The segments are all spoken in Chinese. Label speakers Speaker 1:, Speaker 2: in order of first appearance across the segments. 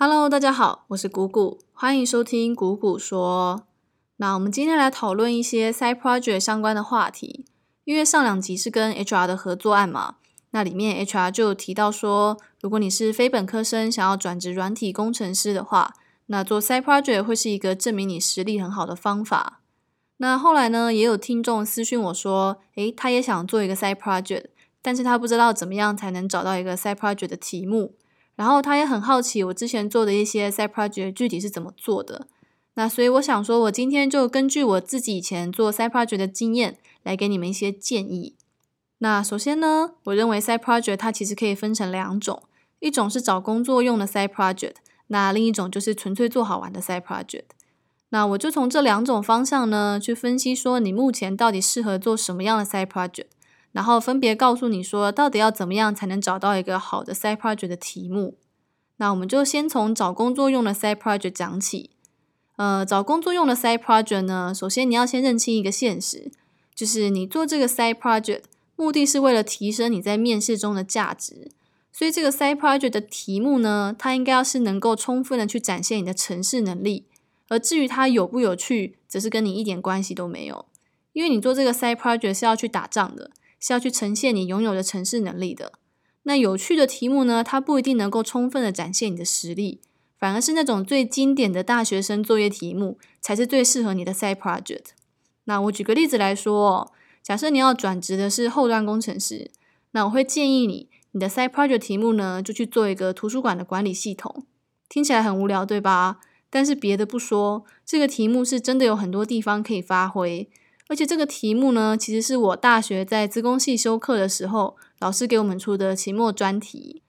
Speaker 1: Hello，大家好，我是谷谷，欢迎收听谷谷说。那我们今天来讨论一些 side project 相关的话题。因为上两集是跟 HR 的合作案嘛，那里面 HR 就有提到说，如果你是非本科生想要转职软体工程师的话，那做 side project 会是一个证明你实力很好的方法。那后来呢，也有听众私讯我说，诶，他也想做一个 side project，但是他不知道怎么样才能找到一个 side project 的题目。然后他也很好奇我之前做的一些 side project 具体是怎么做的，那所以我想说，我今天就根据我自己以前做 side project 的经验来给你们一些建议。那首先呢，我认为 side project 它其实可以分成两种，一种是找工作用的 side project，那另一种就是纯粹做好玩的 side project。那我就从这两种方向呢去分析说，你目前到底适合做什么样的 side project。然后分别告诉你说，到底要怎么样才能找到一个好的 side project 的题目？那我们就先从找工作用的 side project 讲起。呃，找工作用的 side project 呢，首先你要先认清一个现实，就是你做这个 side project 目的是为了提升你在面试中的价值。所以这个 side project 的题目呢，它应该要是能够充分的去展现你的城市能力。而至于它有不有趣，则是跟你一点关系都没有，因为你做这个 side project 是要去打仗的。是要去呈现你拥有的城市能力的。那有趣的题目呢？它不一定能够充分的展现你的实力，反而是那种最经典的大学生作业题目才是最适合你的 sai project。那我举个例子来说，假设你要转职的是后端工程师，那我会建议你，你的 sai project 题目呢，就去做一个图书馆的管理系统。听起来很无聊，对吧？但是别的不说，这个题目是真的有很多地方可以发挥。而且这个题目呢，其实是我大学在资工系修课的时候，老师给我们出的期末专题。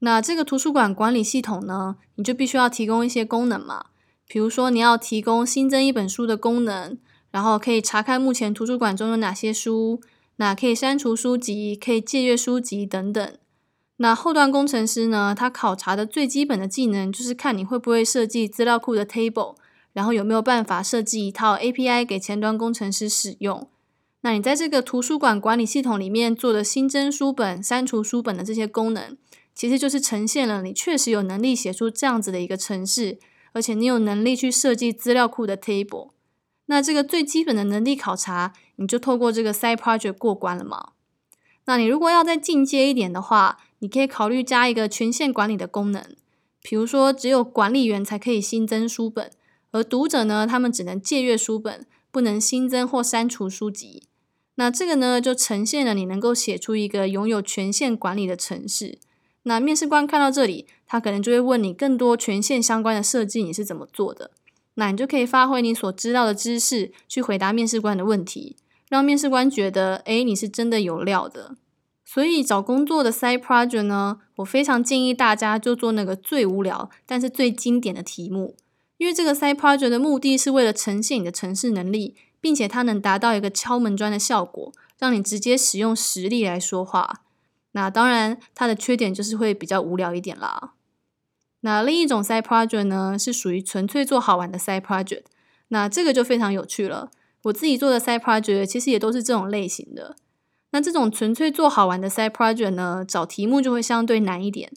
Speaker 1: 那这个图书馆管理系统呢，你就必须要提供一些功能嘛，比如说你要提供新增一本书的功能，然后可以查看目前图书馆中有哪些书，那可以删除书籍，可以借阅书籍等等。那后端工程师呢，他考察的最基本的技能就是看你会不会设计资料库的 table。然后有没有办法设计一套 API 给前端工程师使用？那你在这个图书馆管理系统里面做的新增书本、删除书本的这些功能，其实就是呈现了你确实有能力写出这样子的一个程式，而且你有能力去设计资料库的 table。那这个最基本的能力考察，你就透过这个 side project 过关了嘛？那你如果要再进阶一点的话，你可以考虑加一个权限管理的功能，比如说只有管理员才可以新增书本。而读者呢，他们只能借阅书本，不能新增或删除书籍。那这个呢，就呈现了你能够写出一个拥有权限管理的城市。那面试官看到这里，他可能就会问你更多权限相关的设计，你是怎么做的？那你就可以发挥你所知道的知识，去回答面试官的问题，让面试官觉得，诶，你是真的有料的。所以找工作的 side project 呢，我非常建议大家就做那个最无聊，但是最经典的题目。因为这个 side project 的目的是为了呈现你的城市能力，并且它能达到一个敲门砖的效果，让你直接使用实力来说话。那当然，它的缺点就是会比较无聊一点啦。那另一种 side project 呢，是属于纯粹做好玩的 side project。那这个就非常有趣了。我自己做的 side project 其实也都是这种类型的。那这种纯粹做好玩的 side project 呢，找题目就会相对难一点，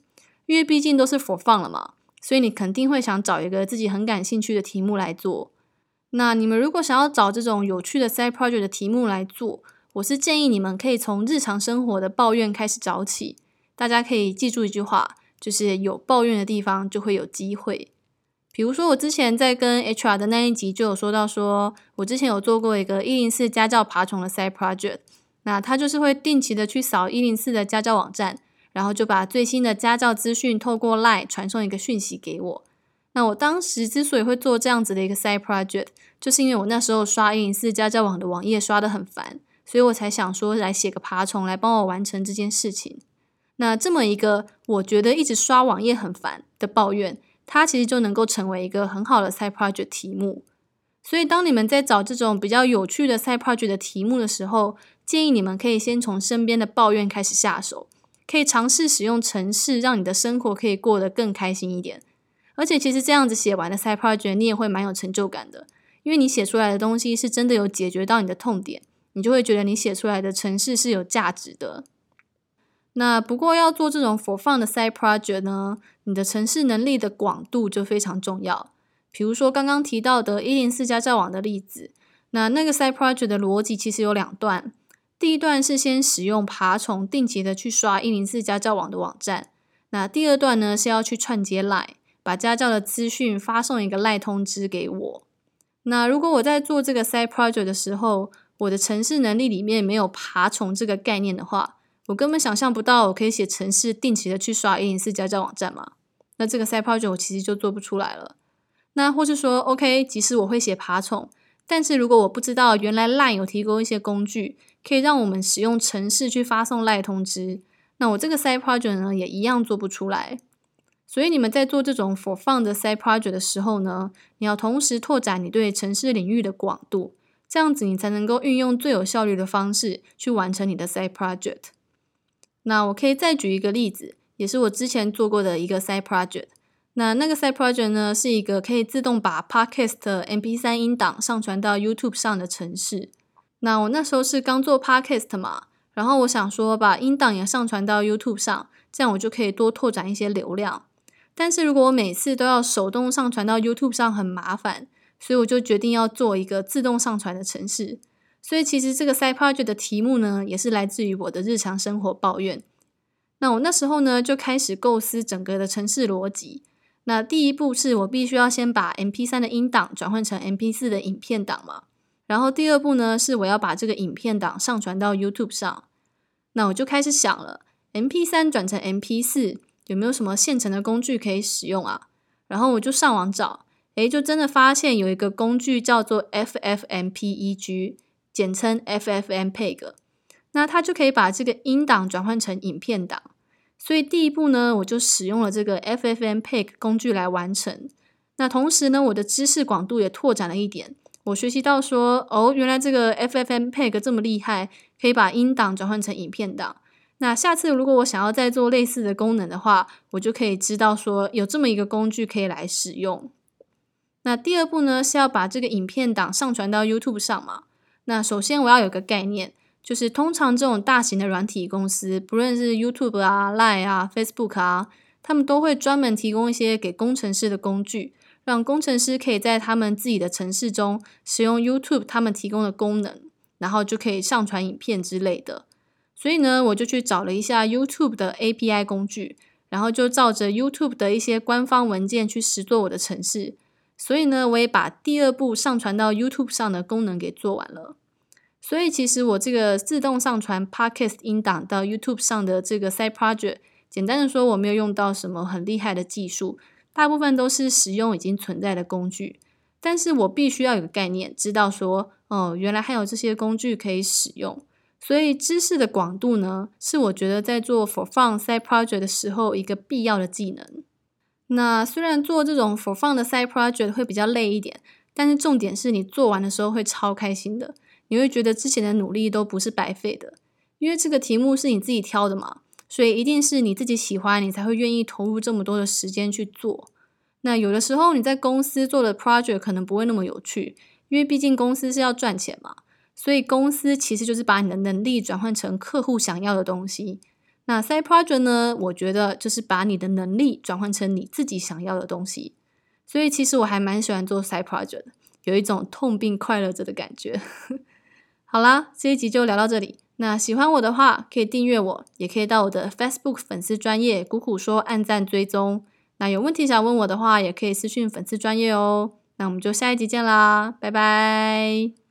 Speaker 1: 因为毕竟都是 for fun 了嘛。所以你肯定会想找一个自己很感兴趣的题目来做。那你们如果想要找这种有趣的 side project 的题目来做，我是建议你们可以从日常生活的抱怨开始找起。大家可以记住一句话，就是有抱怨的地方就会有机会。比如说我之前在跟 HR 的那一集就有说到，说我之前有做过一个一零四家教爬虫的 side project，那他就是会定期的去扫一零四的家教网站。然后就把最新的家教资讯透过 Line 传送一个讯息给我。那我当时之所以会做这样子的一个 side project，就是因为我那时候刷一零四家教网的网页刷的很烦，所以我才想说来写个爬虫来帮我完成这件事情。那这么一个我觉得一直刷网页很烦的抱怨，它其实就能够成为一个很好的 side project 题目。所以当你们在找这种比较有趣的 side project 的题目的时候，建议你们可以先从身边的抱怨开始下手。可以尝试使用程式，让你的生活可以过得更开心一点。而且，其实这样子写完的 side project，你也会蛮有成就感的，因为你写出来的东西是真的有解决到你的痛点，你就会觉得你写出来的程式是有价值的。那不过要做这种 for fun 的 side project 呢，你的城市能力的广度就非常重要。比如说刚刚提到的一零四家教网的例子，那那个 side project 的逻辑其实有两段。第一段是先使用爬虫定期的去刷一零四家教网的网站，那第二段呢是要去串接 Line，把家教的资讯发送一个 Line 通知给我。那如果我在做这个 side project 的时候，我的城市能力里面没有爬虫这个概念的话，我根本想象不到我可以写程式定期的去刷一零四家教网站嘛。那这个 side project 我其实就做不出来了。那或是说，OK，即使我会写爬虫，但是如果我不知道原来 Line 有提供一些工具。可以让我们使用程式去发送赖通知，那我这个 side project 呢，也一样做不出来。所以你们在做这种 for fun 的 side project 的时候呢，你要同时拓展你对城市领域的广度，这样子你才能够运用最有效率的方式去完成你的 side project。那我可以再举一个例子，也是我之前做过的一个 side project。那那个 side project 呢，是一个可以自动把 podcast MP3 音档上传到 YouTube 上的城市。那我那时候是刚做 podcast 嘛，然后我想说把音档也上传到 YouTube 上，这样我就可以多拓展一些流量。但是如果我每次都要手动上传到 YouTube 上很麻烦，所以我就决定要做一个自动上传的程式。所以其实这个 side project 的题目呢，也是来自于我的日常生活抱怨。那我那时候呢就开始构思整个的程式逻辑。那第一步是我必须要先把 MP3 的音档转换成 MP4 的影片档嘛。然后第二步呢，是我要把这个影片档上传到 YouTube 上。那我就开始想了，MP3 转成 MP4 有没有什么现成的工具可以使用啊？然后我就上网找，诶，就真的发现有一个工具叫做 FFmpeg，简称 FFmpeg。那它就可以把这个音档转换成影片档。所以第一步呢，我就使用了这个 FFmpeg 工具来完成。那同时呢，我的知识广度也拓展了一点。我学习到说，哦，原来这个 FFmpeg 这么厉害，可以把音档转换成影片档。那下次如果我想要再做类似的功能的话，我就可以知道说有这么一个工具可以来使用。那第二步呢，是要把这个影片档上传到 YouTube 上嘛？那首先我要有个概念，就是通常这种大型的软体公司，不论是 YouTube 啊、Line 啊、Facebook 啊，他们都会专门提供一些给工程师的工具。让工程师可以在他们自己的城市中使用 YouTube 他们提供的功能，然后就可以上传影片之类的。所以呢，我就去找了一下 YouTube 的 API 工具，然后就照着 YouTube 的一些官方文件去实做我的程式。所以呢，我也把第二步上传到 YouTube 上的功能给做完了。所以其实我这个自动上传 Podcast 音档到 YouTube 上的这个 Side Project，简单的说，我没有用到什么很厉害的技术。大部分都是使用已经存在的工具，但是我必须要有个概念，知道说，哦，原来还有这些工具可以使用。所以知识的广度呢，是我觉得在做 for fun side project 的时候一个必要的技能。那虽然做这种 for fun 的 side project 会比较累一点，但是重点是你做完的时候会超开心的，你会觉得之前的努力都不是白费的，因为这个题目是你自己挑的嘛。所以一定是你自己喜欢，你才会愿意投入这么多的时间去做。那有的时候你在公司做的 project 可能不会那么有趣，因为毕竟公司是要赚钱嘛。所以公司其实就是把你的能力转换成客户想要的东西。那 side project 呢？我觉得就是把你的能力转换成你自己想要的东西。所以其实我还蛮喜欢做 side project，有一种痛并快乐着的感觉。好啦，这一集就聊到这里。那喜欢我的话，可以订阅我，也可以到我的 Facebook 粉丝专业谷谷说按赞追踪。那有问题想问我的话，也可以私讯粉丝专业哦。那我们就下一集见啦，拜拜。